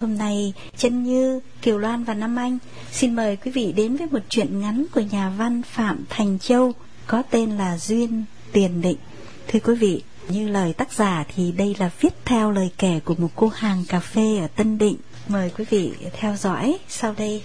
Hôm nay, Chân Như, Kiều Loan và Nam Anh xin mời quý vị đến với một truyện ngắn của nhà văn Phạm Thành Châu có tên là Duyên Tiền Định. Thưa quý vị, như lời tác giả thì đây là viết theo lời kể của một cô hàng cà phê ở Tân Định. Mời quý vị theo dõi sau đây.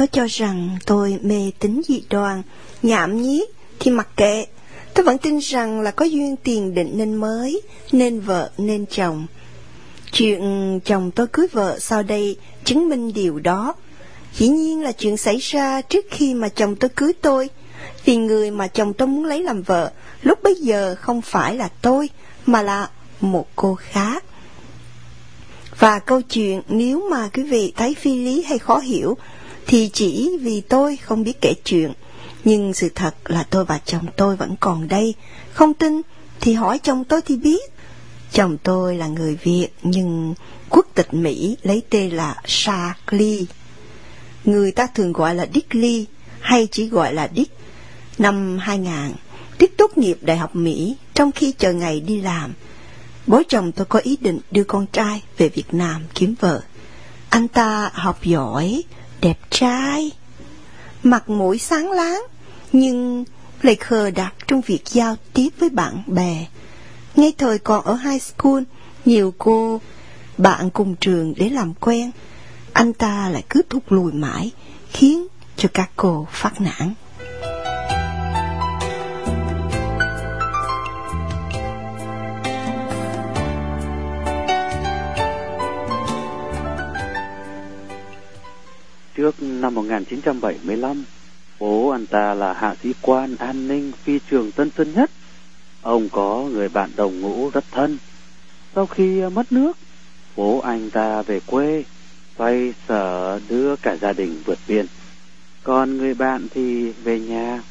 Có cho rằng tôi mê tính dị đoan, nhảm nhí thì mặc kệ. Tôi vẫn tin rằng là có duyên tiền định nên mới, nên vợ nên chồng. Chuyện chồng tôi cưới vợ sau đây chứng minh điều đó. Dĩ nhiên là chuyện xảy ra trước khi mà chồng tôi cưới tôi. Vì người mà chồng tôi muốn lấy làm vợ lúc bấy giờ không phải là tôi, mà là một cô khác. Và câu chuyện nếu mà quý vị thấy phi lý hay khó hiểu thì chỉ vì tôi không biết kể chuyện. Nhưng sự thật là tôi và chồng tôi vẫn còn đây. Không tin thì hỏi chồng tôi thì biết. Chồng tôi là người Việt nhưng quốc tịch Mỹ lấy tên là Charlie. Người ta thường gọi là Dick Lee hay chỉ gọi là Dick. Năm 2000, Dick tốt nghiệp Đại học Mỹ trong khi chờ ngày đi làm. Bố chồng tôi có ý định đưa con trai về Việt Nam kiếm vợ. Anh ta học giỏi, đẹp trai, mặt mũi sáng láng, nhưng lại khờ đặc trong việc giao tiếp với bạn bè. Ngay thời còn ở high school, nhiều cô, bạn cùng trường để làm quen, anh ta lại cứ thúc lùi mãi, khiến cho các cô phát nản. Trước năm 1975, bố anh ta là hạ sĩ quan an ninh phi trường Tân Sơn Nhất. Ông có người bạn đồng ngũ rất thân. Sau khi mất nước, bố anh ta về quê, xoay sở đưa cả gia đình vượt biên. Còn người bạn thì về nhà,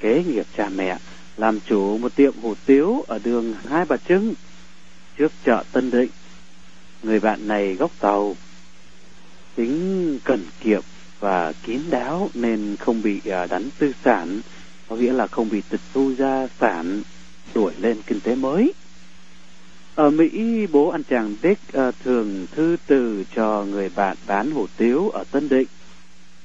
kế nghiệp cha mẹ, làm chủ một tiệm hủ tiếu ở đường Hai Bà Trưng, trước chợ Tân Định. Người bạn này gốc tàu, tính cẩn kiệm và kín đáo nên không bị à, đánh tư sản, có nghĩa là không bị tịch thu gia sản đuổi lên kinh tế mới. Ở Mỹ, bố anh chàng Dick uh, thường thư từ cho người bạn bán hủ tiếu ở Tân Định.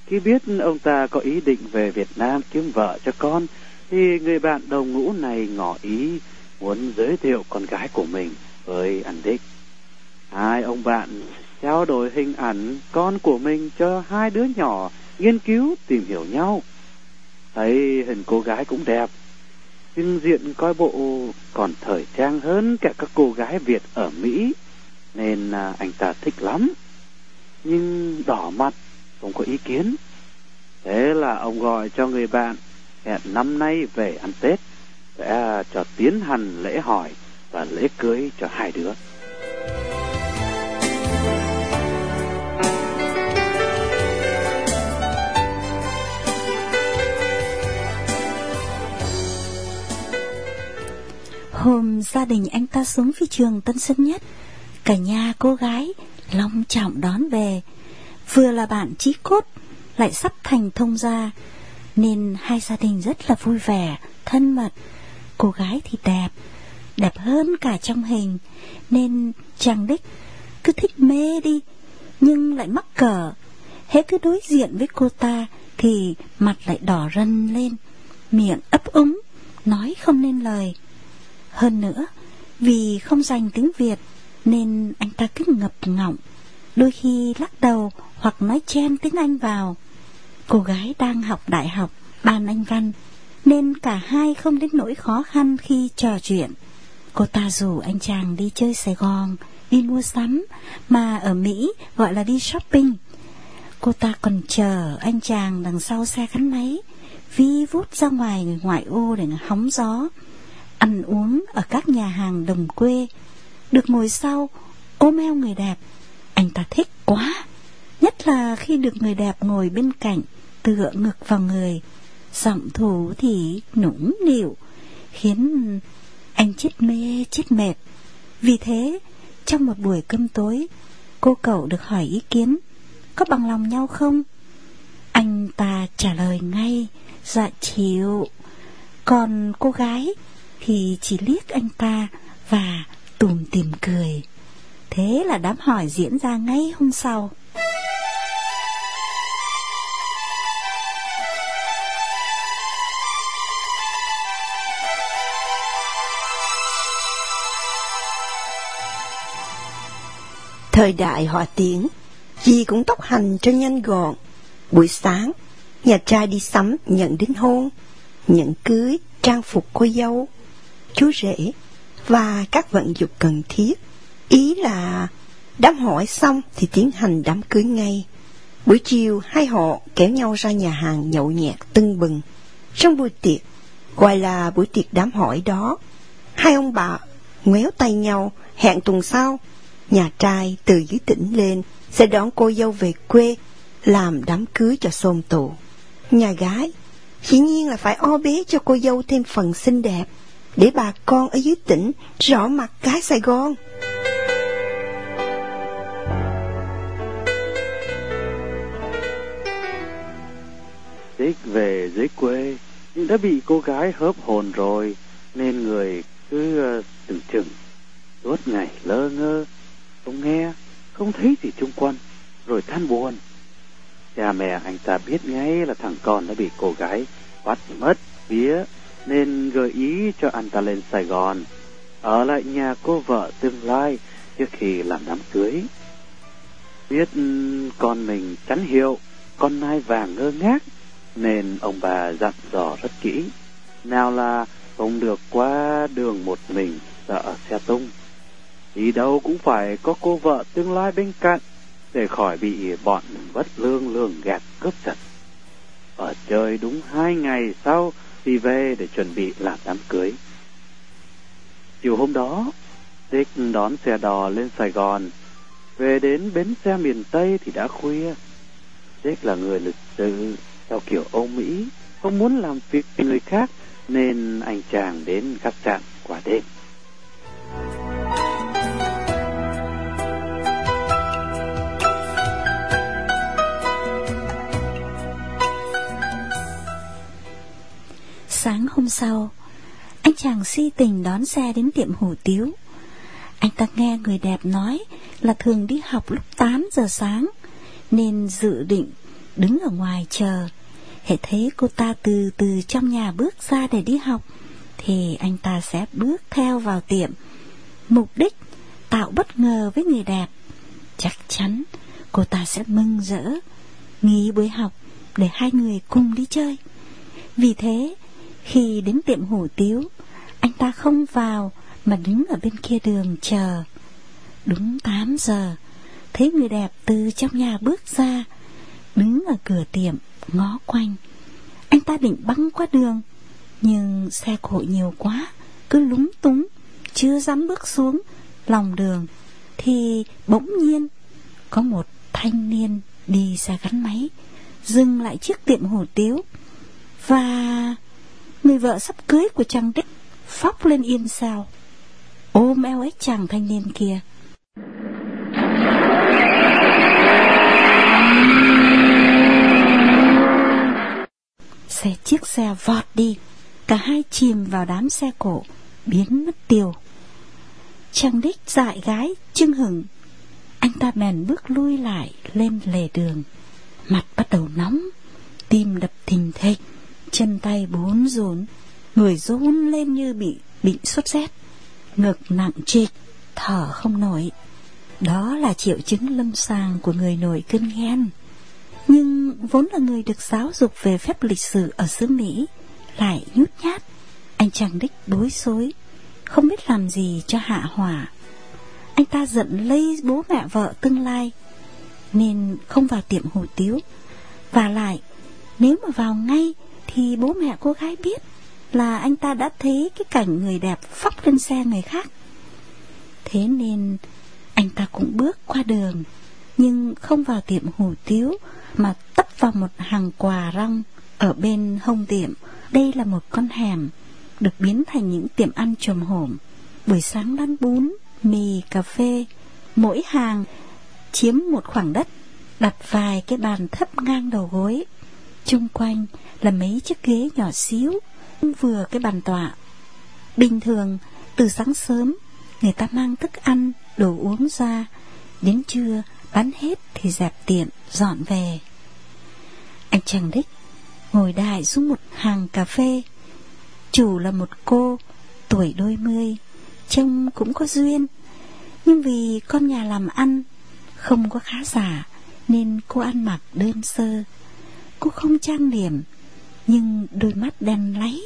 Khi biết ông ta có ý định về Việt Nam kiếm vợ cho con, thì người bạn đồng ngũ này ngỏ ý muốn giới thiệu con gái của mình với anh Dick. Hai ông bạn trao đổi hình ảnh con của mình cho hai đứa nhỏ nghiên cứu tìm hiểu nhau. Thấy hình cô gái cũng đẹp, nhưng diện coi bộ còn thời trang hơn cả các cô gái Việt ở Mỹ, nên à, anh ta thích lắm. Nhưng đỏ mặt, không có ý kiến. Thế là ông gọi cho người bạn hẹn năm nay về ăn Tết, sẽ à, cho tiến hành lễ hỏi và lễ cưới cho hai đứa. Hôm gia đình anh ta xuống phi trường Tân Sơn Nhất, cả nhà cô gái long trọng đón về, vừa là bạn chí cốt, lại sắp thành thông gia, nên hai gia đình rất là vui vẻ, thân mật. Cô gái thì đẹp, đẹp hơn cả trong hình, nên chàng đích cứ thích mê đi, nhưng lại mắc cỡ. Hễ cứ đối diện với cô ta thì mặt lại đỏ rân lên, miệng ấp úng, nói không nên lời. Hơn nữa, vì không dành tiếng Việt nên anh ta cứ ngập ngọng, đôi khi lắc đầu hoặc nói chen tiếng Anh vào. Cô gái đang học đại học, ban Anh văn, nên cả hai không đến nỗi khó khăn khi trò chuyện. Cô ta rủ anh chàng đi chơi Sài Gòn, đi mua sắm, mà ở Mỹ gọi là đi shopping. Cô ta còn chờ anh chàng đằng sau xe gắn máy, vi vút ra ngoài ngoại ô để hóng gió, ăn uống ở các nhà hàng đồng quê, được ngồi sau, ôm eo người đẹp. Anh ta thích quá, nhất là khi được người đẹp ngồi bên cạnh, tựa ngực vào người, giọng thủ thì nũng nịu, khiến anh chết mê chết mệt. Vì thế, trong một buổi cơm tối, cô cậu được hỏi ý kiến, có bằng lòng nhau không? Anh ta trả lời ngay, dạ chịu. Còn cô gái thì chỉ liếc anh ta và tùm tìm cười. Thế là đám hỏi diễn ra ngay hôm sau. Thời đại họa tiếng, gì cũng tốc hành cho nhanh gọn. Buổi sáng, nhà trai đi sắm nhận đính hôn, nhận cưới, trang phục cô dâu, chú rể và các vận dụng cần thiết. Ý là đám hỏi xong thì tiến hành đám cưới ngay. Buổi chiều hai họ kéo nhau ra nhà hàng nhậu nhẹt tưng bừng. Trong buổi tiệc, gọi là buổi tiệc đám hỏi đó, hai ông bà ngoéo tay nhau hẹn tuần sau nhà trai từ dưới tỉnh lên sẽ đón cô dâu về quê làm đám cưới cho xôm tụ. Nhà gái dĩ nhiên là phải o bế cho cô dâu thêm phần xinh đẹp để bà con ở dưới tỉnh rõ mặt cái Sài Gòn. Tích về dưới quê nhưng đã bị cô gái hớp hồn rồi nên người cứ uh, chừng chừng. Suốt ngày lơ ngơ không nghe không thấy gì chung quanh rồi than buồn. Cha mẹ anh ta biết ngay là thằng con đã bị cô gái bắt mất vía nên gợi ý cho anh ta lên Sài Gòn. Ở lại nhà cô vợ tương lai trước khi làm đám cưới. Biết ừ, con mình chắn hiệu, con nai vàng ngơ ngác, nên ông bà dặn dò rất kỹ. Nào là không được qua đường một mình sợ xe tung. Đi đâu cũng phải có cô vợ tương lai bên cạnh để khỏi bị bọn bất lương lường gạt cướp giật. Ở chơi đúng hai ngày sau đi về để chuẩn bị làm đám cưới. Chiều hôm đó, Dick đón xe đò lên Sài Gòn. Về đến bến xe miền Tây thì đã khuya. Dick là người lịch sự, theo kiểu Âu Mỹ, không muốn làm việc người khác nên anh chàng đến khách sạn qua đêm. Sáng hôm sau, anh chàng si tình đón xe đến tiệm hủ tiếu. Anh ta nghe người đẹp nói là thường đi học lúc 8 giờ sáng, nên dự định đứng ở ngoài chờ. Hệ thấy cô ta từ từ trong nhà bước ra để đi học, thì anh ta sẽ bước theo vào tiệm. Mục đích tạo bất ngờ với người đẹp. Chắc chắn cô ta sẽ mừng rỡ, nghỉ buổi học để hai người cùng đi chơi. Vì thế, khi đến tiệm hủ tiếu, anh ta không vào mà đứng ở bên kia đường chờ. Đúng 8 giờ, thấy người đẹp từ trong nhà bước ra, đứng ở cửa tiệm, ngó quanh. Anh ta định băng qua đường, nhưng xe cộ nhiều quá, cứ lúng túng, chưa dám bước xuống lòng đường, thì bỗng nhiên có một thanh niên đi xe gắn máy, dừng lại trước tiệm hủ tiếu, và người vợ sắp cưới của chàng Đích phóc lên yên sao, ôm eo ấy chàng thanh niên kia. Xe chiếc xe vọt đi, cả hai chìm vào đám xe cổ, biến mất tiêu. Chàng Đích dại gái, chưng hừng, anh ta bèn bước lui lại lên lề đường, mặt bắt đầu nóng, tim đập thình thịch chân tay bốn rốn, người run lên như bị bị sốt rét, ngực nặng trịch, thở không nổi. Đó là triệu chứng lâm sàng của người nổi cơn ghen. Nhưng vốn là người được giáo dục về phép lịch sử ở xứ Mỹ, lại nhút nhát, anh chàng đích bối rối, không biết làm gì cho hạ hỏa. Anh ta giận lây bố mẹ vợ tương lai, nên không vào tiệm hủ tiếu. Và lại, nếu mà vào ngay thì bố mẹ cô gái biết là anh ta đã thấy cái cảnh người đẹp phóc lên xe người khác. Thế nên anh ta cũng bước qua đường, nhưng không vào tiệm hủ tiếu mà tấp vào một hàng quà rong ở bên hông tiệm. Đây là một con hẻm được biến thành những tiệm ăn trồm hổm. Buổi sáng bán bún, mì, cà phê, mỗi hàng chiếm một khoảng đất, đặt vài cái bàn thấp ngang đầu gối chung quanh là mấy chiếc ghế nhỏ xíu, vừa cái bàn tọa. Bình thường, từ sáng sớm, người ta mang thức ăn, đồ uống ra, đến trưa bán hết thì dẹp tiệm, dọn về. Anh chàng đích ngồi đại xuống một hàng cà phê. Chủ là một cô, tuổi đôi mươi, trông cũng có duyên. Nhưng vì con nhà làm ăn, không có khá giả, nên cô ăn mặc đơn sơ. Cô không trang điểm, nhưng đôi mắt đen láy,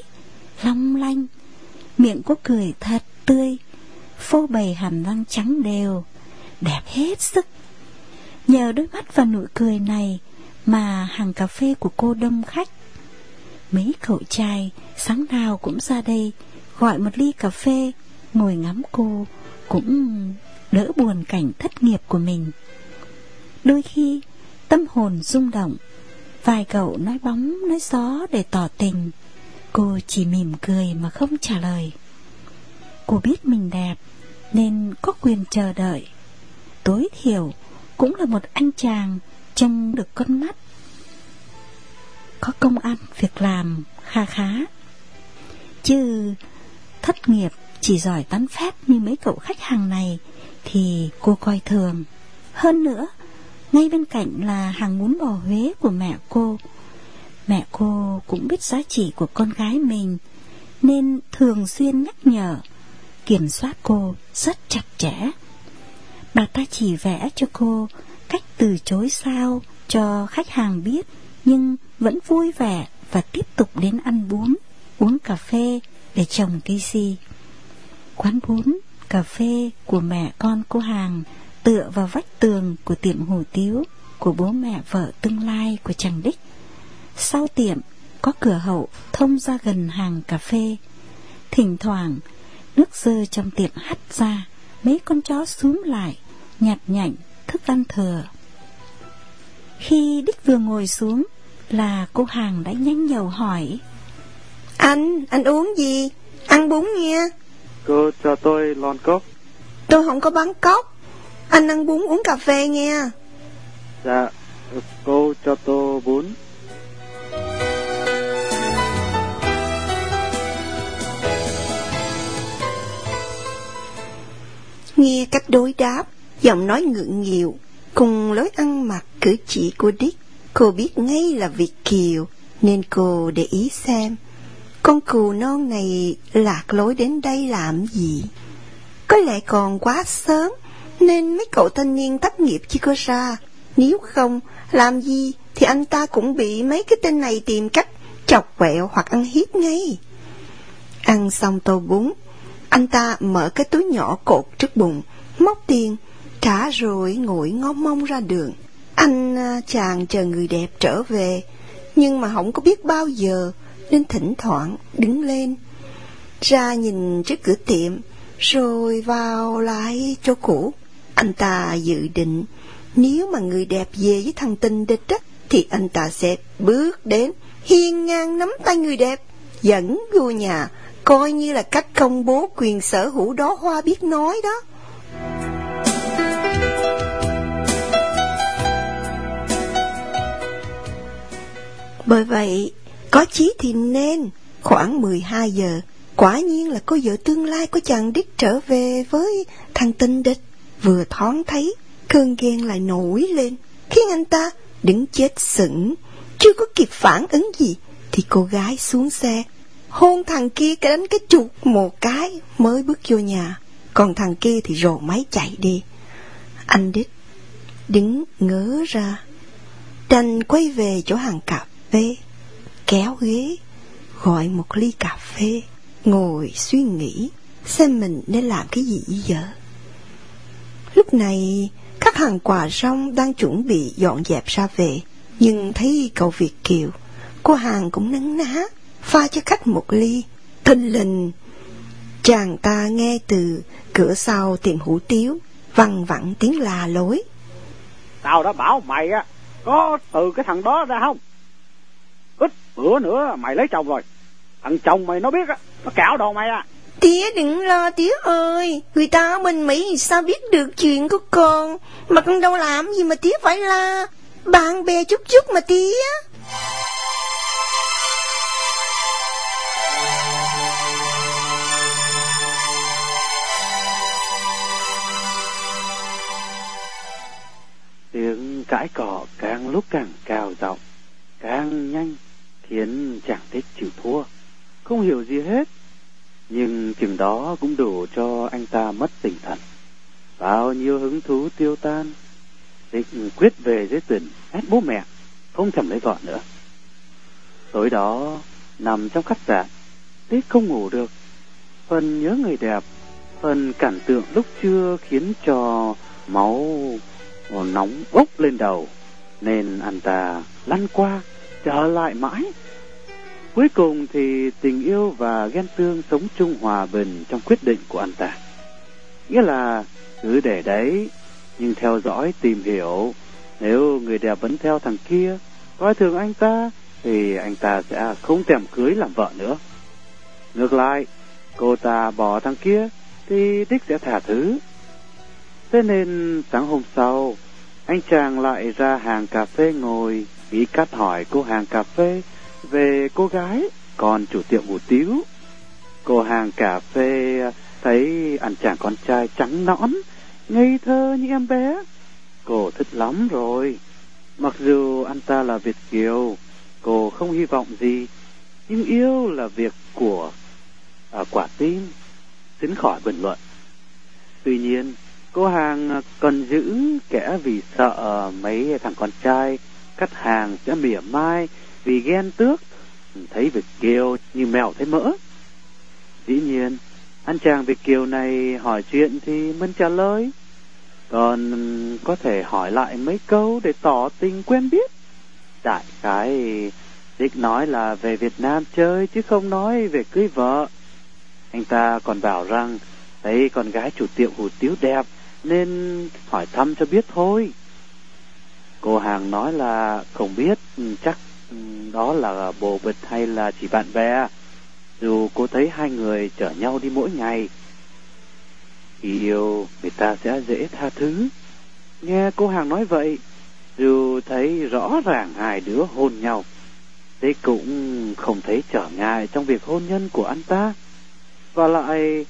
long lanh. Miệng cô cười thật tươi, phô bày hàm răng trắng đều, đẹp hết sức. Nhờ đôi mắt và nụ cười này mà hàng cà phê của cô đông khách. Mấy cậu trai sáng nào cũng ra đây gọi một ly cà phê, ngồi ngắm cô, cũng đỡ buồn cảnh thất nghiệp của mình. Đôi khi tâm hồn rung động, vài cậu nói bóng nói gió để tỏ tình, cô chỉ mỉm cười mà không trả lời. Cô biết mình đẹp nên có quyền chờ đợi. Tối thiểu cũng là một anh chàng trông được con mắt. Có công ăn, việc làm kha khá. Chứ thất nghiệp chỉ giỏi tán phép như mấy cậu khách hàng này thì cô coi thường. Hơn nữa, ngay bên cạnh là hàng bún bò Huế của mẹ cô. Mẹ cô cũng biết giá trị của con gái mình, nên thường xuyên nhắc nhở, kiểm soát cô rất chặt chẽ. Bà ta chỉ vẽ cho cô cách từ chối sao cho khách hàng biết, nhưng vẫn vui vẻ và tiếp tục đến ăn bún, uống cà phê để trồng cây si. Quán bún, cà phê của mẹ con cô hàng tựa vào vách tường của tiệm hủ tiếu của bố mẹ vợ tương lai của chàng Đích. Sau tiệm có cửa hậu thông ra gần hàng cà phê. Thỉnh thoảng, nước dơ trong tiệm hắt ra, mấy con chó súm lại, nhặt nhạnh thức ăn thừa. Khi Đích vừa ngồi xuống, là cô hàng đã nhanh nhầu hỏi. Anh, anh uống gì? Ăn bún nha. Cô cho tôi lon cốc. Tôi không có bán cốc. Anh ăn bún uống cà phê nha. Dạ, cô cho tô bún. Nghe cách đối đáp, giọng nói ngượng nghịu, cùng lối ăn mặc cử chỉ của Dick, cô biết ngay là Việt Kiều, nên cô để ý xem. Con cừu non này lạc lối đến đây làm gì? Có lẽ còn quá sớm, nên mấy cậu thanh niên thất nghiệp chưa có ra. Nếu không, làm gì thì anh ta cũng bị mấy cái tên này tìm cách chọc quẹo hoặc ăn hiếp ngay. Ăn xong tô bún, anh ta mở cái túi nhỏ cột trước bụng, móc tiền, trả rồi ngồi ngó mông ra đường. Anh à, chàng chờ người đẹp trở về, nhưng mà không có biết bao giờ, nên thỉnh thoảng đứng lên. Ra nhìn trước cửa tiệm, rồi vào lại chỗ cũ. Anh ta dự định, nếu mà người đẹp về với thằng tình địch á, thì anh ta sẽ bước đến, hiên ngang nắm tay người đẹp, dẫn vô nhà, coi như là cách công bố quyền sở hữu đó hoa biết nói đó. Bởi vậy, có chí thì nên, khoảng 12 giờ, quả nhiên là cô vợ tương lai của chàng đích trở về với thằng tinh địch. Vừa thoáng thấy, cơn ghen lại nổi lên, khiến anh ta đứng chết sững, chưa có kịp phản ứng gì, thì cô gái xuống xe, hôn thằng kia cái đánh cái chuột một cái mới bước vô nhà, còn thằng kia thì rồ máy chạy đi. Anh đích đứng ngớ ra, đành quay về chỗ hàng cà phê, kéo ghế, gọi một ly cà phê, ngồi suy nghĩ xem mình nên làm cái gì giờ. Lúc này, các hàng quà rong đang chuẩn bị dọn dẹp ra về, nhưng thấy cậu Việt Kiều Cô hàng cũng nấn ná, pha cho khách một ly. Thình lình, chàng ta nghe từ cửa sau tiệm hủ tiếu, văng vẳng tiếng la lối. Tao đã bảo mày á, có từ cái thằng đó ra không? Ít bữa nữa mày lấy chồng rồi. Thằng chồng mày nó biết á, nó cạo đầu mày à. Tía đừng lo tía ơi, người ta ở bên Mỹ sao biết được chuyện của con, mà con đâu làm gì mà tía phải la, bạn bè chút chút mà tía. Tiếng cãi cọ càng lúc càng cao giọng, càng nhanh, khiến chàng thích chịu thua, không hiểu gì hết. Nhưng chừng đó cũng đủ cho anh ta mất tinh thần. Bao nhiêu hứng thú tiêu tan, định quyết về dưới tuyển hết bố mẹ, không thèm lấy vợ nữa. Tối đó, nằm trong khách sạn, Tết không ngủ được. Phần nhớ người đẹp, phần cảnh tượng lúc trưa khiến cho máu nóng bốc lên đầu, nên anh ta lăn qua, trở lại mãi. Cuối cùng thì tình yêu và ghen tương sống chung hòa bình trong quyết định của anh ta. Nghĩa là cứ để đấy, nhưng theo dõi tìm hiểu, nếu người đẹp vẫn theo thằng kia, coi thường anh ta, thì anh ta sẽ không thèm cưới làm vợ nữa. Ngược lại, cô ta bỏ thằng kia, thì Đích sẽ thả thứ. Thế nên sáng hôm sau, anh chàng lại ra hàng cà phê ngồi, ý cắt hỏi cô hàng cà phê về cô gái, còn chủ tiệm hủ tiếu. Cô hàng cà phê à, thấy anh chàng con trai trắng nõn, ngây thơ như em bé. Cô thích lắm rồi. Mặc dù anh ta là Việt Kiều, cô không hy vọng gì, nhưng yêu là việc của à, quả tim, xin khỏi bình luận. Tuy nhiên, cô hàng à, cần giữ kẻ vì sợ mấy thằng con trai khách hàng sẽ mỉa mai vì ghen tước thấy Việt Kiều như mèo thấy mỡ. Dĩ nhiên, anh chàng Việt Kiều này hỏi chuyện thì Mân trả lời. Còn có thể hỏi lại mấy câu để tỏ tình quen biết. Đại cái Đích nói là về Việt Nam chơi chứ không nói về cưới vợ. Anh ta còn bảo rằng thấy con gái chủ tiệm hủ tiếu đẹp nên hỏi thăm cho biết thôi. Cô hàng nói là không biết, chắc đó là bồ bịch hay là chỉ bạn bè. Dù cô thấy hai người chở nhau đi mỗi ngày. Khi yêu, người ta sẽ dễ tha thứ. Nghe cô hàng nói vậy, dù thấy rõ ràng hai đứa hôn nhau, thế cũng không thấy trở ngại trong việc hôn nhân của anh ta. Và lại,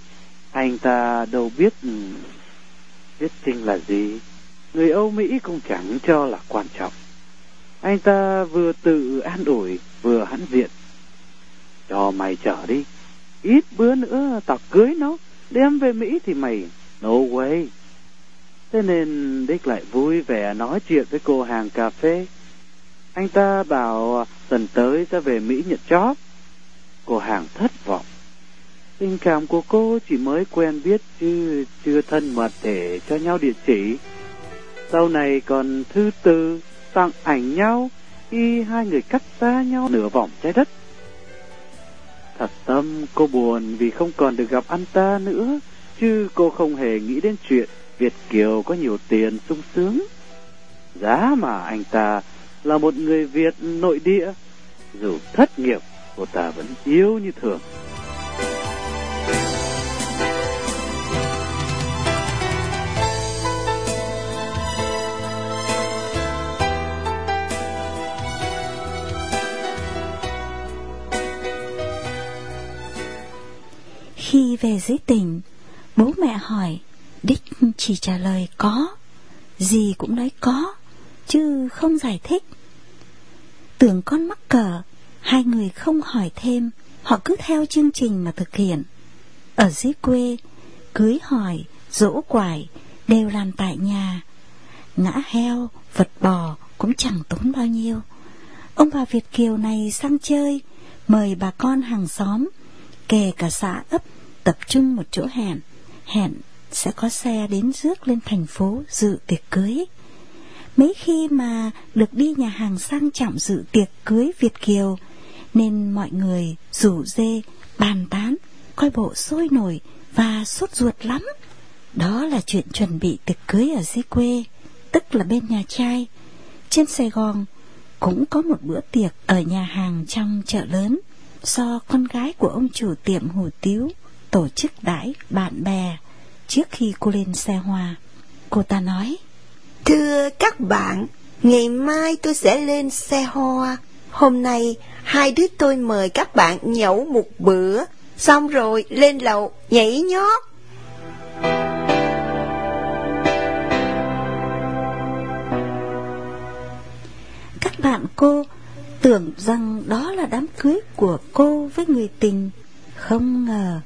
anh ta đâu biết biết sinh là gì. Người Âu Mỹ cũng chẳng cho là quan trọng. Anh ta vừa tự an ủi, vừa hãn diện. Cho mày trở đi. Ít bữa nữa tao cưới nó. Đem về Mỹ thì mày no way. Thế nên Đích lại vui vẻ nói chuyện với cô hàng cà phê. Anh ta bảo tuần tới ra về Mỹ nhận chóp. Cô hàng thất vọng. Tình cảm của cô chỉ mới quen biết chứ chưa thân mật để cho nhau địa chỉ. Sau này còn thư từ tặng ảnh nhau y hai người cắt xa nhau nửa vòng trái đất. Thật tâm cô buồn vì không còn được gặp anh ta nữa, chứ cô không hề nghĩ đến chuyện Việt Kiều có nhiều tiền sung sướng. Giá mà anh ta là một người Việt nội địa, dù thất nghiệp, cô ta vẫn yêu như thường. Khi về dưới tỉnh, bố mẹ hỏi, Đích chỉ trả lời có, gì cũng nói có, chứ không giải thích. Tưởng con mắc cờ hai người không hỏi thêm, họ cứ theo chương trình mà thực hiện. Ở dưới quê, cưới hỏi, dỗ quải đều làm tại nhà. Ngã heo, vật bò cũng chẳng tốn bao nhiêu. Ông bà Việt Kiều này sang chơi, mời bà con hàng xóm, kể cả xã ấp tập trung một chỗ hẹn, hẹn sẽ có xe đến rước lên thành phố dự tiệc cưới. Mấy khi mà được đi nhà hàng sang trọng dự tiệc cưới Việt Kiều nên mọi người rủ dê, bàn tán, coi bộ sôi nổi và sốt ruột lắm. Đó là chuyện chuẩn bị tiệc cưới ở dưới quê, tức là bên nhà trai. Trên Sài Gòn cũng có một bữa tiệc ở nhà hàng trong chợ lớn do con gái của ông chủ tiệm hủ tiếu tổ chức đãi bạn bè trước khi cô lên xe hoa. Cô ta nói, Thưa các bạn, ngày mai tôi sẽ lên xe hoa. Hôm nay, hai đứa tôi mời các bạn nhậu một bữa, xong rồi lên lầu nhảy nhót. các bạn cô tưởng rằng đó là đám cưới của cô với người tình. Không ngờ,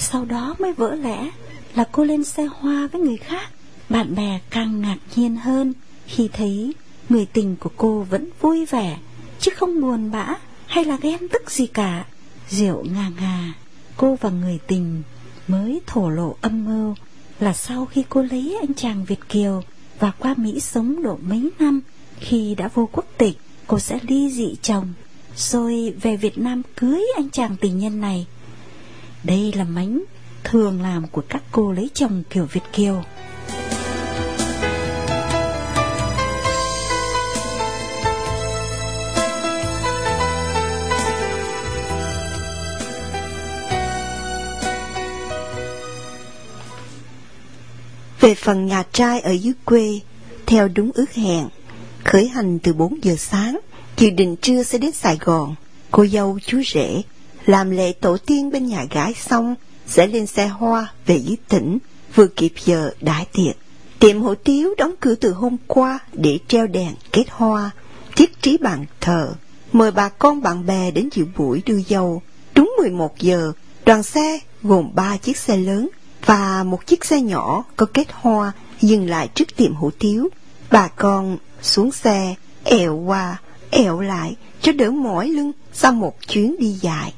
sau đó mới vỡ lẽ là cô lên xe hoa với người khác. Bạn bè càng ngạc nhiên hơn khi thấy người tình của cô vẫn vui vẻ, chứ không buồn bã hay là ghen tức gì cả. Rượu ngà ngà, cô và người tình mới thổ lộ âm mưu là sau khi cô lấy anh chàng Việt Kiều và qua Mỹ sống độ mấy năm, khi đã vô quốc tịch, cô sẽ ly dị chồng, rồi về Việt Nam cưới anh chàng tình nhân này. Đây là mánh thường làm của các cô lấy chồng kiểu Việt Kiều. Về phần nhà trai ở dưới quê, theo đúng ước hẹn, khởi hành từ 4 giờ sáng, chiều định trưa sẽ đến Sài Gòn. Cô dâu chú rể làm lễ tổ tiên bên nhà gái xong sẽ lên xe hoa về dưới tỉnh, vừa kịp giờ đãi tiệc. Tiệm hủ tiếu đóng cửa từ hôm qua để treo đèn kết hoa, thiết trí bàn thờ, mời bà con bạn bè đến dự buổi đưa dâu. Đúng 11 giờ, đoàn xe gồm 3 chiếc xe lớn và một chiếc xe nhỏ có kết hoa dừng lại trước tiệm hủ tiếu. Bà con xuống xe, èo qua, èo lại cho đỡ mỏi lưng sau một chuyến đi dài.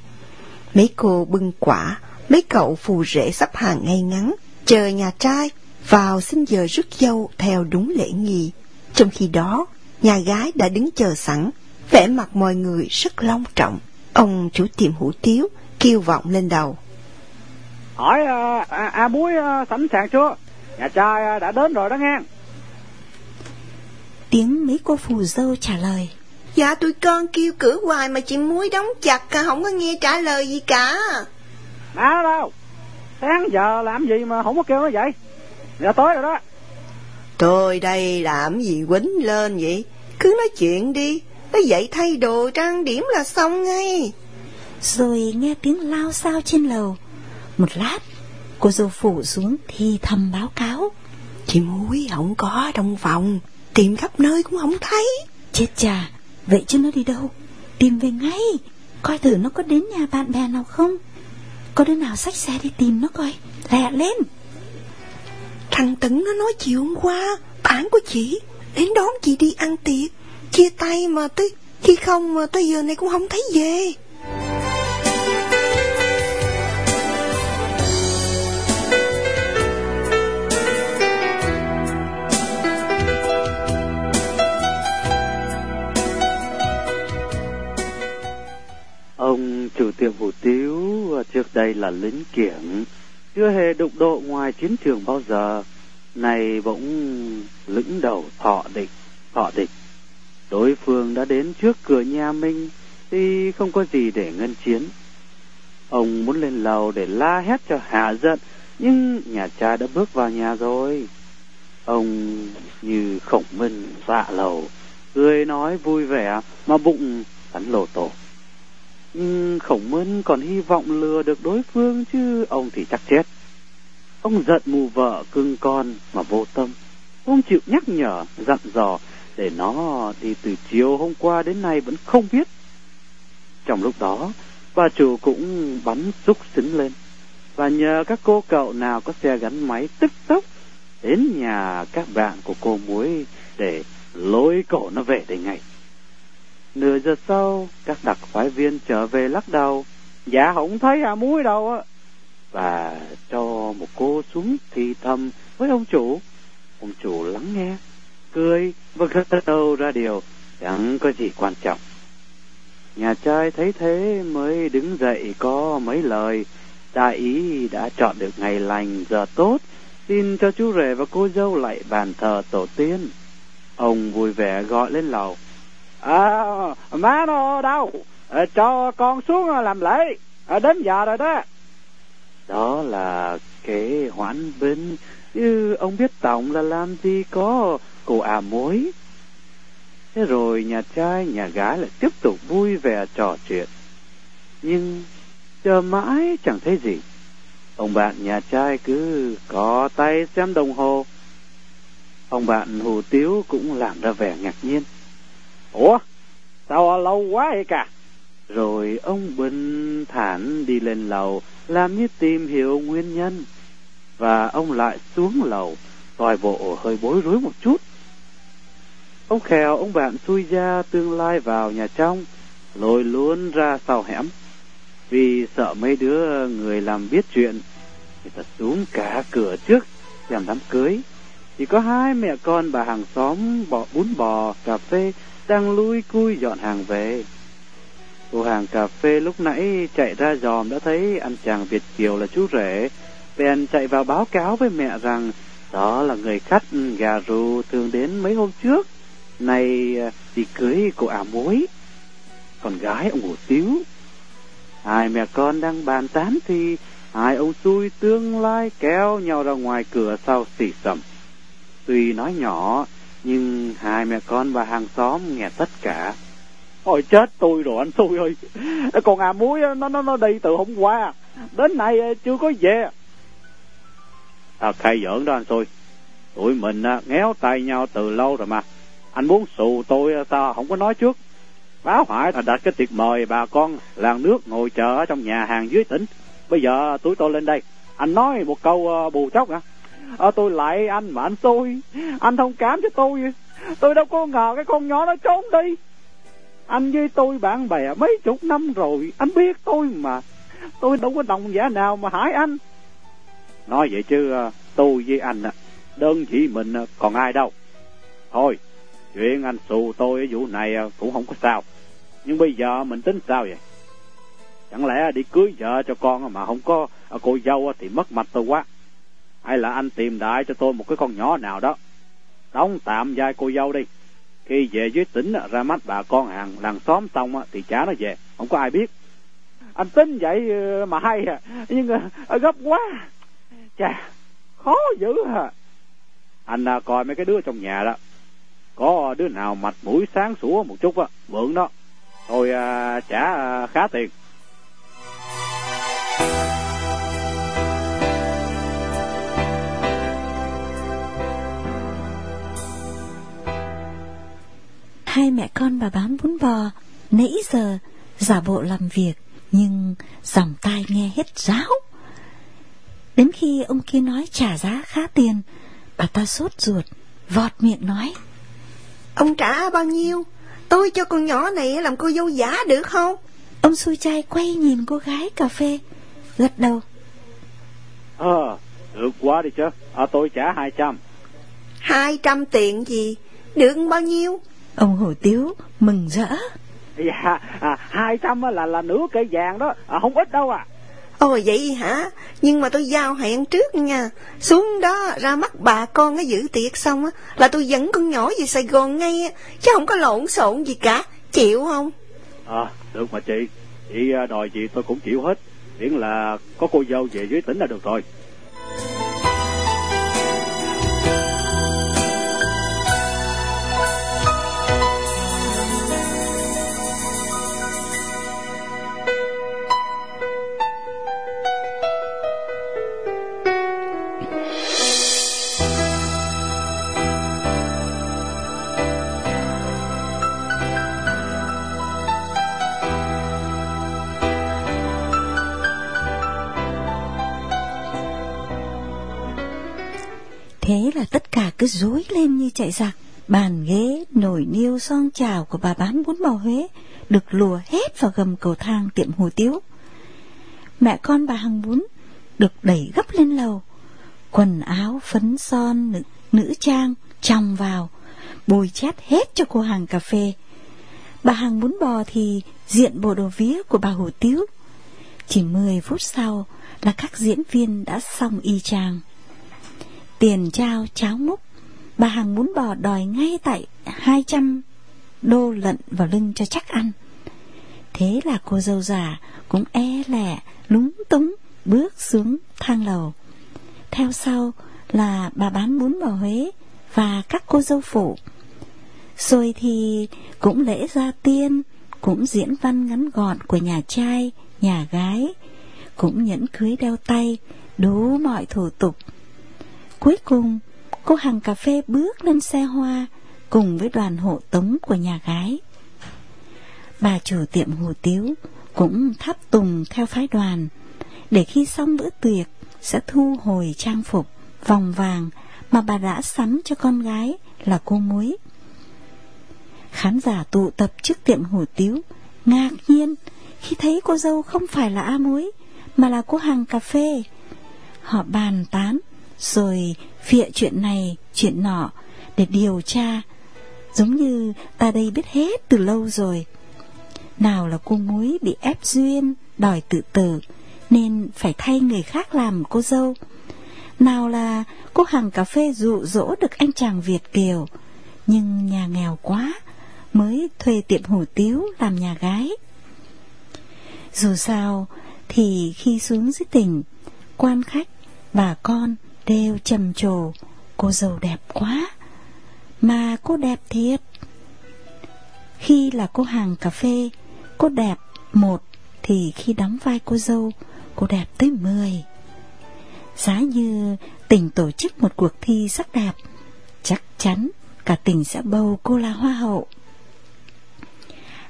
Mấy cô bưng quả, mấy cậu phù rể sắp hàng ngay ngắn, chờ nhà trai vào xin giờ rước dâu theo đúng lễ nghi. Trong khi đó, nhà gái đã đứng chờ sẵn, vẻ mặt mọi người rất long trọng. Ông chủ tiệm hủ tiếu kêu vọng lên đầu. hỏi uh, à, à muối uh, sẵn sàng chưa nhà trai uh, đã đến rồi đó nghe Tiếng mấy cô phù dâu trả lời. Dạ tụi con kêu cử hoài mà chị muối đóng chặt cả không có nghe trả lời gì cả. má đâu sáng giờ làm gì mà không có kêu nó vậy giờ tối rồi đó Tôi đây làm gì quýnh lên vậy? Cứ nói chuyện đi, tới dậy thay đồ trang điểm là xong ngay. Rồi nghe tiếng lao sao trên lầu. Một lát, cô dâu phủ xuống thì thầm báo cáo. Chị muối không có trong phòng, tìm khắp nơi cũng không thấy. Chết chà, vậy chứ nó đi đâu? Tìm về ngay, coi thử nó có đến nhà bạn bè nào không? Có đứa nào xách xe đi tìm nó coi, lẹ lên. Thằng Tấn nó nói chiều hôm qua, bạn của chị, đến đón chị đi ăn tiệc. Chia tay mà tới khi không mà tới giờ này cũng không thấy về. Đây là lính kiểm, chưa hề đụng độ ngoài chiến trường bao giờ, này bỗng lĩnh đầu thọ địch, thọ địch. Đối phương đã đến trước cửa nhà mình thì không có gì để ngân chiến. Ông muốn lên lầu để la hét cho hạ giận, nhưng nhà cha đã bước vào nhà rồi. Ông như khổng minh dạ lầu, cười nói vui vẻ mà bụng hắn lồ tổ. Ừ, khổng Mân còn hy vọng lừa được đối phương chứ ông thì chắc chết. Ông giận mù vợ cưng con mà vô tâm. Ông chịu nhắc nhở, dặn dò để nó đi từ chiều hôm qua đến nay vẫn không biết. Trong lúc đó, bà chủ cũng bắn xúc xính lên và nhờ các cô cậu nào có xe gắn máy tức tốc đến nhà các bạn của cô muối để lôi cổ nó về đây ngay. Nửa giờ sau, các đặc phái viên trở về lắc đầu. Dạ không thấy à muối đâu á. Và cho một cô xuống thì thầm với ông chủ. Ông chủ lắng nghe, cười và gật đầu ra điều chẳng có gì quan trọng. Nhà trai thấy thế mới đứng dậy có mấy lời. Đại ý đã chọn được ngày lành giờ tốt, xin cho chú rể và cô dâu lại bàn thờ tổ tiên. Ông vui vẻ gọi lên lầu. À, má nó đâu? À, cho con xuống làm lễ. À, đến giờ rồi đó. Đó là kế hoãn binh. Chứ ừ, ông biết tổng là làm gì có cô à mối. Thế rồi nhà trai nhà gái lại tiếp tục vui vẻ trò chuyện. Nhưng chờ mãi chẳng thấy gì. Ông bạn nhà trai cứ có tay xem đồng hồ. Ông bạn Hồ Tiếu cũng làm ra vẻ ngạc nhiên. Ủa? Sao lâu quá vậy cả? Rồi ông bình thản đi lên lầu làm như tìm hiểu nguyên nhân. Và ông lại xuống lầu, tòi bộ hơi bối rối một chút. Ông khèo ông bạn xui ra tương lai vào nhà trong, lôi luôn ra sau hẻm. Vì sợ mấy đứa người làm biết chuyện, người ta xuống cả cửa trước xem đám cưới. Chỉ có hai mẹ con bà hàng xóm bỏ bún bò, cà phê đang lui cui dọn hàng về. Cô hàng cà phê lúc nãy chạy ra dòm đã thấy anh chàng Việt Kiều là chú rể. Bèn chạy vào báo cáo với mẹ rằng đó là người khách gà rù thường đến mấy hôm trước. Này à, đi cưới cô ả muối. Con gái ông hủ tiếu. Hai mẹ con đang bàn tán thì hai ông xui tương lai kéo nhau ra ngoài cửa sau xỉ sầm. Tuy nói nhỏ, nhưng hai mẹ con và hàng xóm nghe tất cả. Ôi chết tôi rồi anh xui ơi. Còn à muối nó nó nó đi từ hôm qua, đến nay ờ, chưa có về. À, khai giỡn đó anh xui. Tụi mình à, ngéo tay nhau từ lâu rồi mà. Anh muốn xù tôi à, sao không có nói trước. Báo hỏi là đặt cái tiệc mời bà con làng nước ngồi chờ ở trong nhà hàng dưới tỉnh. Bây giờ tụi tôi lên đây. Anh nói một câu ờ, bù chốc hả? À, Ờ, tôi lại anh mà anh xui. Anh thông cảm cho tôi. Tôi đâu có ngờ cái con nhỏ nó trốn đi. Anh với tôi bạn bè mấy chục năm rồi, anh biết tôi mà. Tôi đâu có đồng giả nào mà hại anh. Nói vậy chứ ờ, tôi với anh ờ, đơn chỉ mình còn ai đâu. Thôi, chuyện anh xù tôi ở vụ này cũng không có sao. Nhưng bây giờ mình tính sao vậy? Chẳng lẽ đi cưới vợ cho con mà không có cô dâu thì mất mặt tôi quá. Hay là anh tìm đại cho tôi một cái con nhỏ nào đó. Đóng tạm vai cô dâu đi. Khi về dưới tỉnh ra mắt bà con hàng làng xóm xong thì trả nó về. Không có ai biết. Anh tính vậy ờ, mà hay à. Nhưng ờ, ờ, gấp quá. Chà, khó dữ à. Anh à, coi mấy cái đứa trong nhà đó. Có đứa nào mặt mũi sáng sủa một chút á, mượn đó. Thôi à, trả à, khá tiền. Hai mẹ con bà bán bún bò nãy giờ giả bộ làm việc nhưng dòng tai nghe hết ráo. Đến khi ông kia nói trả giá khá tiền, bà ta sốt ruột, vọt miệng nói. Ông trả bao nhiêu? Tôi cho con nhỏ này làm cô dâu giả được không? Ông xui trai quay nhìn cô gái cà phê, gật đầu. Ờ, à, được quá đi chứ, à, tôi trả hai trăm. Hai trăm tiền gì? Được bao nhiêu? Ông Hồ Tiếu mừng rỡ. Dạ, à, hai trăm là là nửa cây vàng đó, à, không ít đâu à. Ồ vậy hả? Nhưng mà tôi giao hẹn trước nha. Xuống đó ra mắt bà con ở giữ tiệc xong á là tôi dẫn con nhỏ về Sài Gòn ngay á, chứ không có lộn xộn gì cả. Chịu không? À, được mà chị. Chị đòi gì tôi cũng chịu hết. Miễn là có cô dâu về dưới tỉnh là được rồi. Cứ rối lên như chạy giặc. Bàn ghế, nồi niêu, son chảo của bà bán bún bò Huế được lùa hết vào gầm cầu thang tiệm hủ tiếu. Mẹ con bà hàng bún được đẩy gấp lên lầu. Quần áo, phấn son, nữ, nữ trang, trong vào, bồi chét hết cho cô hàng cà phê. Bà hàng bún bò thì diện bộ đồ vía của bà hủ tiếu. Chỉ 10 phút sau là các diễn viên đã xong y chang. Tiền trao cháo múc, bà hàng muốn bò đòi ngay tại 200 đô lận vào lưng cho chắc ăn. Thế là cô dâu già cũng e lẹ lúng túng bước xuống thang lầu. Theo sau là bà bán bún bò Huế và các cô dâu phụ. Rồi thì cũng lễ gia tiên, cũng diễn văn ngắn gọn của nhà trai, nhà gái, cũng nhẫn cưới đeo tay, đủ mọi thủ tục. Cuối cùng, cô hàng cà phê bước lên xe hoa cùng với đoàn hộ tống của nhà gái. Bà chủ tiệm hủ tiếu cũng thắp tùng theo phái đoàn, để khi xong bữa tiệc sẽ thu hồi trang phục vòng vàng mà bà đã sắm cho con gái là cô muối. Khán giả tụ tập trước tiệm hủ tiếu, ngạc nhiên khi thấy cô dâu không phải là A muối, mà là cô hàng cà phê. Họ bàn tán, rồi phịa chuyện này, chuyện nọ để điều tra, giống như ta đây biết hết từ lâu rồi. Nào là cô muối bị ép duyên, đòi tự tử, nên phải thay người khác làm cô dâu. Nào là cô hàng cà phê dụ dỗ được anh chàng Việt Kiều, nhưng nhà nghèo quá, mới thuê tiệm hủ tiếu làm nhà gái. Dù sao, thì khi xuống dưới tỉnh, quan khách, bà con đều trầm trồ, cô dâu đẹp quá. Mà cô đẹp thiệt. Khi là cô hàng cà phê, cô đẹp một, thì khi đóng vai cô dâu, cô đẹp tới mười. Giá như tỉnh tổ chức một cuộc thi sắc đẹp, chắc chắn cả tỉnh sẽ bầu cô là hoa hậu.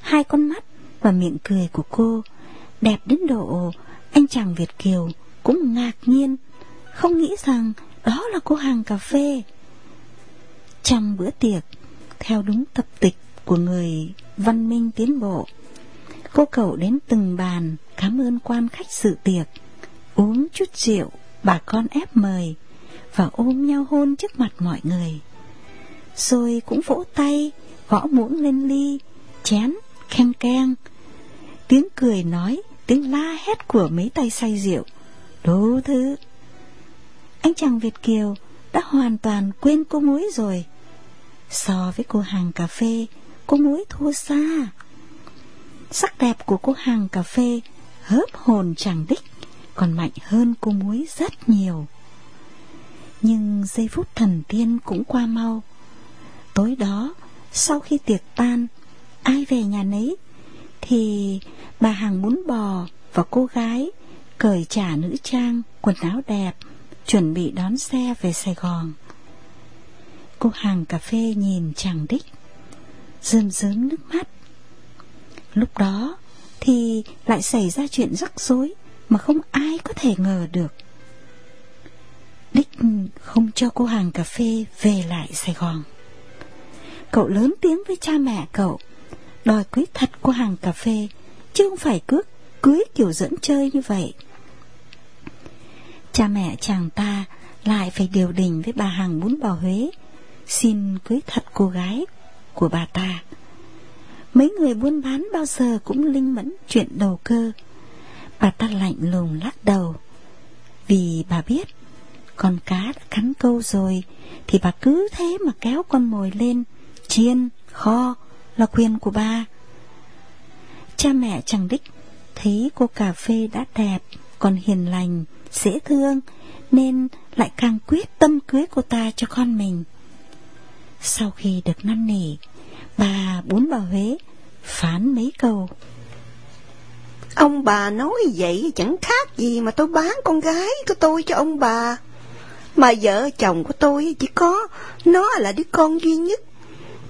Hai con mắt và miệng cười của cô đẹp đến độ anh chàng Việt Kiều cũng ngạc nhiên, không nghĩ rằng đó là cô hàng cà phê. Trong bữa tiệc, theo đúng tập tịch của người văn minh tiến bộ, cô cậu đến từng bàn cảm ơn quan khách sự tiệc, uống chút rượu, bà con ép mời và ôm nhau hôn trước mặt mọi người. Rồi cũng vỗ tay, gõ muỗng lên ly, chén, khen keng. Tiếng cười nói, tiếng la hét của mấy tay say rượu, đố thứ. Anh chàng Việt Kiều đã hoàn toàn quên cô muối rồi. So với cô hàng cà phê, cô muối thua xa. Sắc đẹp của cô hàng cà phê hớp hồn chẳng đích, còn mạnh hơn cô muối rất nhiều. Nhưng giây phút thần tiên cũng qua mau. Tối đó, sau khi tiệc tan, ai về nhà nấy, thì bà hàng bún bò và cô gái cởi trả nữ trang, quần áo đẹp, chuẩn bị đón xe về Sài Gòn. Cô hàng cà phê nhìn chàng đích, rơm rớm nước mắt. Lúc đó thì lại xảy ra chuyện rắc rối mà không ai có thể ngờ được. Đích không cho cô hàng cà phê về lại Sài Gòn. Cậu lớn tiếng với cha mẹ cậu, đòi cưới thật cô hàng cà phê, chứ không phải cước cưới kiểu dẫn chơi như vậy. Cha mẹ chàng ta lại phải điều đình với bà hàng muốn vào Huế, xin cưới thật cô gái của bà ta. Mấy người buôn bán bao giờ cũng linh mẫn chuyện đầu cơ. Bà ta lạnh lùng lắc đầu. Vì bà biết, con cá đã cắn câu rồi, thì bà cứ thế mà kéo con mồi lên, chiên, kho, là quyền của bà. Cha mẹ chẳng đích thấy cô cà phê đã đẹp, còn hiền lành, dễ thương, nên lại càng quyết tâm cưới cô ta cho con mình. Sau khi được năn nỉ, bà bốn bà Huế phán mấy câu. Ông bà nói vậy chẳng khác gì mà tôi bán con gái của tôi cho ông bà. Mà vợ chồng của tôi chỉ có nó là đứa con duy nhất.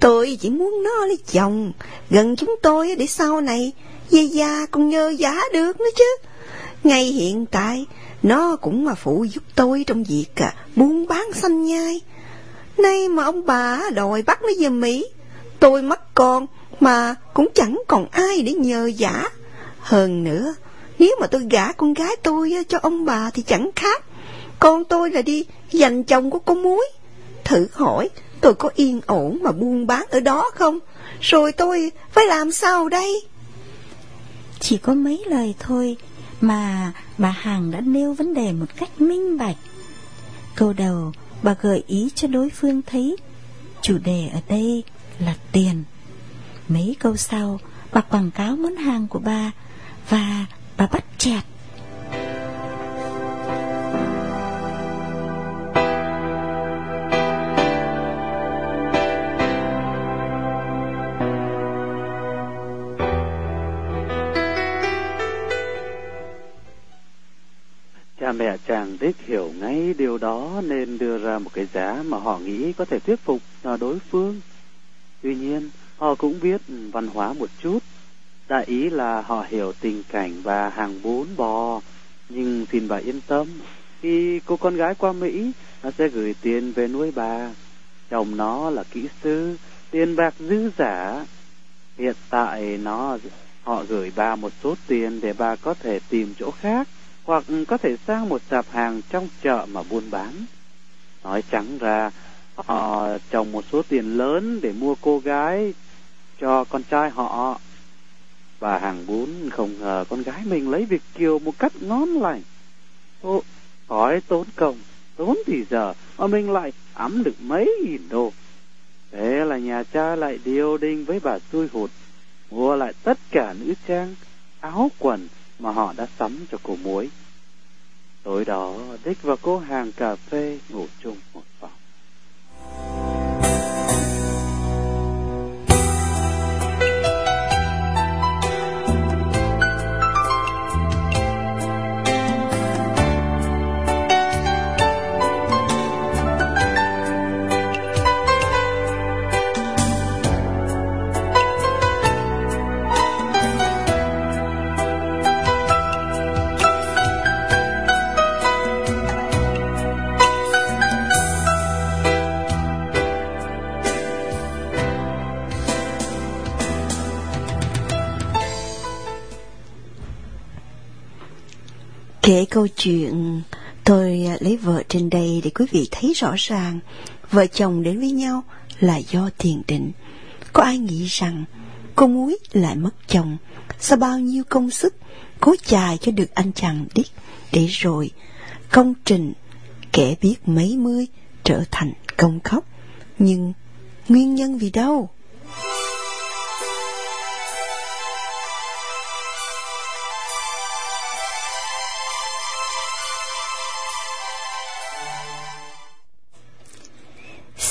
Tôi chỉ muốn nó lấy chồng gần chúng tôi để sau này Dây da con nhờ giả được nữa chứ. Ngay hiện tại nó cũng mà phụ giúp tôi trong việc à, buôn bán xanh nhai. Nay mà ông bà đòi bắt nó về Mỹ, tôi mất con mà cũng chẳng còn ai để nhờ giả. Hơn nữa, nếu mà tôi gả con gái tôi à, cho ông bà thì chẳng khác. Con tôi là đi giành chồng của con muối. Thử hỏi, tôi có yên ổn mà buôn bán ở đó không? Rồi tôi phải làm sao đây? Chỉ có mấy lời thôi mà bà Hằng đã nêu vấn đề một cách minh bạch. Câu đầu, bà gợi ý cho đối phương thấy chủ đề ở đây là tiền. Mấy câu sau, bà quảng cáo món hàng của bà và bà bắt chẹt. Cha mẹ chàng đích hiểu ngay điều đó nên đưa ra một cái giá mà họ nghĩ có thể thuyết phục đối phương. Tuy nhiên, họ cũng biết văn hóa một chút. Đại ý là họ hiểu tình cảnh và hàng bốn bò. Nhưng xin bà yên tâm, khi cô con gái qua Mỹ, nó sẽ gửi tiền về nuôi bà. Chồng nó là kỹ sư, tiền bạc dư giả. Hiện tại nó họ gửi bà một số tiền để bà có thể tìm chỗ khác hoặc có thể sang một sạp hàng trong chợ mà buôn bán. Nói trắng ra, họ trồng một số tiền lớn để mua cô gái cho con trai họ. Bà hàng bún không ngờ con gái mình lấy việc kiều một cách ngon lành. Ô, khỏi tốn công, tốn thì giờ mà mình lại ấm được mấy nghìn đô. Thế là nhà cha lại điều đinh với bà xui hụt, mua lại tất cả nữ trang, áo quần mà họ đã sắm cho cô muối. Tối đó, Đích và cô hàng cà phê ngủ chung một phòng. Kể câu chuyện, tôi à, lấy vợ trên đây để quý vị thấy rõ ràng, vợ chồng đến với nhau là do thiền định. Có ai nghĩ rằng cô muối lại mất chồng sau bao nhiêu công sức, cố chài cho được anh chàng đích để rồi công trình kẻ biết mấy mươi trở thành công khóc. Nhưng nguyên nhân vì đâu?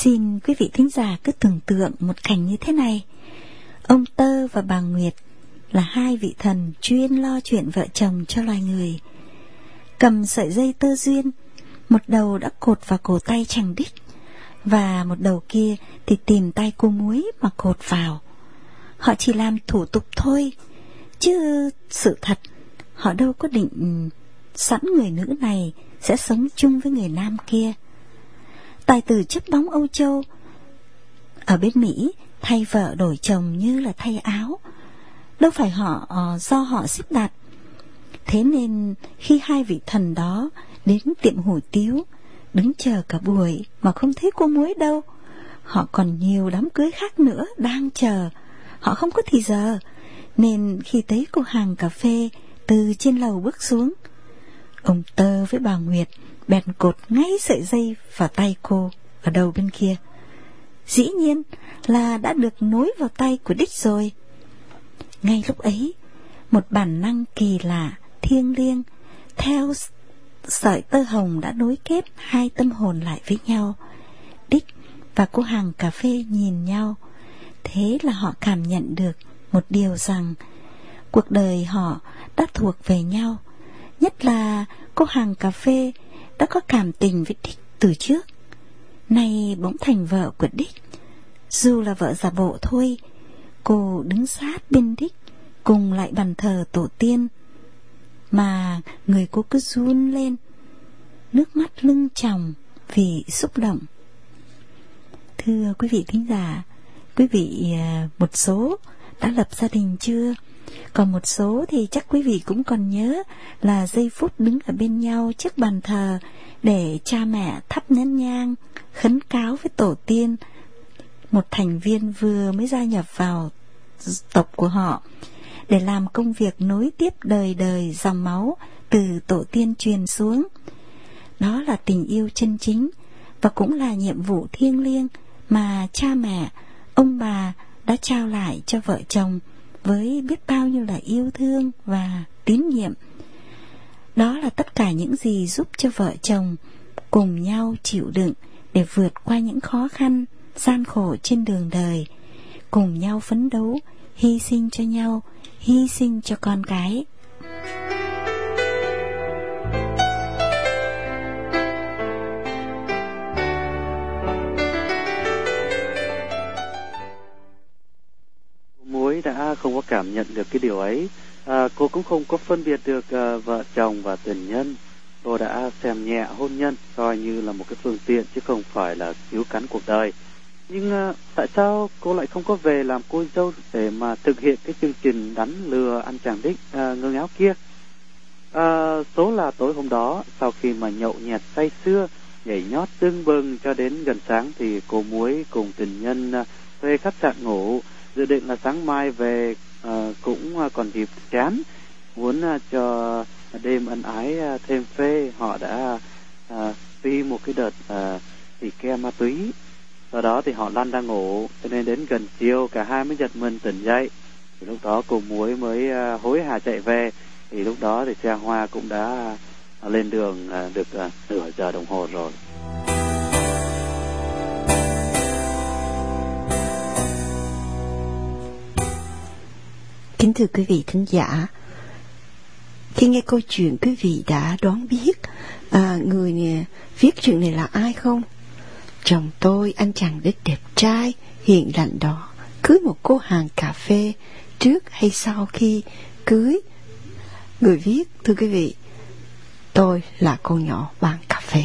Xin quý vị thính giả cứ tưởng tượng một cảnh như thế này. Ông Tơ và bà Nguyệt là hai vị thần chuyên lo chuyện vợ chồng cho loài người. Cầm sợi dây tơ duyên, một đầu đã cột vào cổ tay chàng đích, và một đầu kia thì tìm tay cô muối mà cột vào. Họ chỉ làm thủ tục thôi, chứ sự thật họ đâu có định sẵn người nữ này sẽ sống chung với người nam kia. Tài tử chấp bóng Âu Châu. Ở bên Mỹ, Thay vợ đổi chồng như là thay áo. Đâu phải họ ờ, do họ xếp đặt. Thế nên khi hai vị thần đó Đến tiệm hủ tiếu, Đứng chờ cả buổi Mà không thấy cô muối đâu, Họ còn nhiều đám cưới khác nữa Đang chờ. Họ không có thì giờ, Nên khi thấy cô hàng cà phê, Từ trên lầu bước xuống Ông Tơ với bà Nguyệt bèn cột ngay sợi dây vào tay cô ở đầu bên kia. Dĩ nhiên là đã được nối vào tay của đích rồi. Ngay lúc ấy, một bản năng kỳ lạ, thiêng liêng, theo sợi tơ hồng đã nối kết hai tâm hồn lại với nhau. Đích và cô hàng cà phê nhìn nhau, thế là họ cảm nhận được một điều rằng cuộc đời họ đã thuộc về nhau, nhất là cô hàng cà phê đã có cảm tình với Đích từ trước. Nay bỗng thành vợ của Đích. Dù là vợ giả bộ thôi, Cô đứng sát bên Đích, Cùng lại bàn thờ tổ tiên. Mà người cô cứ run lên, Nước mắt lưng tròng Vì xúc động. Thưa quý vị thính giả, Quý vị à, một số đã lập gia đình chưa? Còn một số thì chắc quý vị cũng còn nhớ là giây phút đứng ở bên nhau trước bàn thờ để cha mẹ thắp nén nhang, khấn cáo với tổ tiên một thành viên vừa mới gia nhập vào tộc của họ để làm công việc nối tiếp đời đời dòng máu từ tổ tiên truyền xuống. Đó là tình yêu chân chính và cũng là nhiệm vụ thiêng liêng mà cha mẹ, ông bà đã trao lại cho vợ chồng với biết bao nhiêu là yêu thương và tín nhiệm. Đó là tất cả những gì giúp cho vợ chồng cùng nhau chịu đựng để vượt qua những khó khăn, gian khổ trên đường đời, cùng nhau phấn đấu, hy sinh cho nhau, hy sinh cho con cái. Đã không có cảm nhận được cái điều ấy. À, cô cũng không có phân biệt được uh, vợ chồng và tình nhân. Cô đã xem nhẹ hôn nhân coi như là một cái phương tiện chứ không phải là cứu cắn cuộc đời. Nhưng uh, tại sao cô lại không có về làm cô dâu để mà thực hiện cái chương trình đánh lừa anh chàng đích à, uh, ngơ áo kia? À, số là tối hôm đó sau khi mà nhậu nhẹt say sưa nhảy nhót tưng bừng cho đến gần sáng thì cô muối cùng tình nhân thuê khách sạn ngủ dự định là sáng mai về uh, cũng uh, còn dịp chán. Muốn uh, cho đêm ân ái thêm phê họ đã à, phi một cái đợt thì ke ma túy. Sau đó thì họ lăn đang ngủ cho nên đến gần chiều cả hai mới giật mình tỉnh dậy. Thì lúc đó cùng muối mới hối hả chạy về. Thì lúc đó thì xe hoa cũng đã lên đường được nửa giờ đồng hồ rồi. Kính thưa quý vị thính giả, khi nghe câu chuyện quý vị đã đoán biết à, người này, viết chuyện này là ai không? Chồng tôi, anh chàng đích đẹp trai, hiện lạnh đó, cưới một cô hàng cà phê trước hay sau khi cưới. Người viết, thưa quý vị, tôi là cô nhỏ bán cà phê.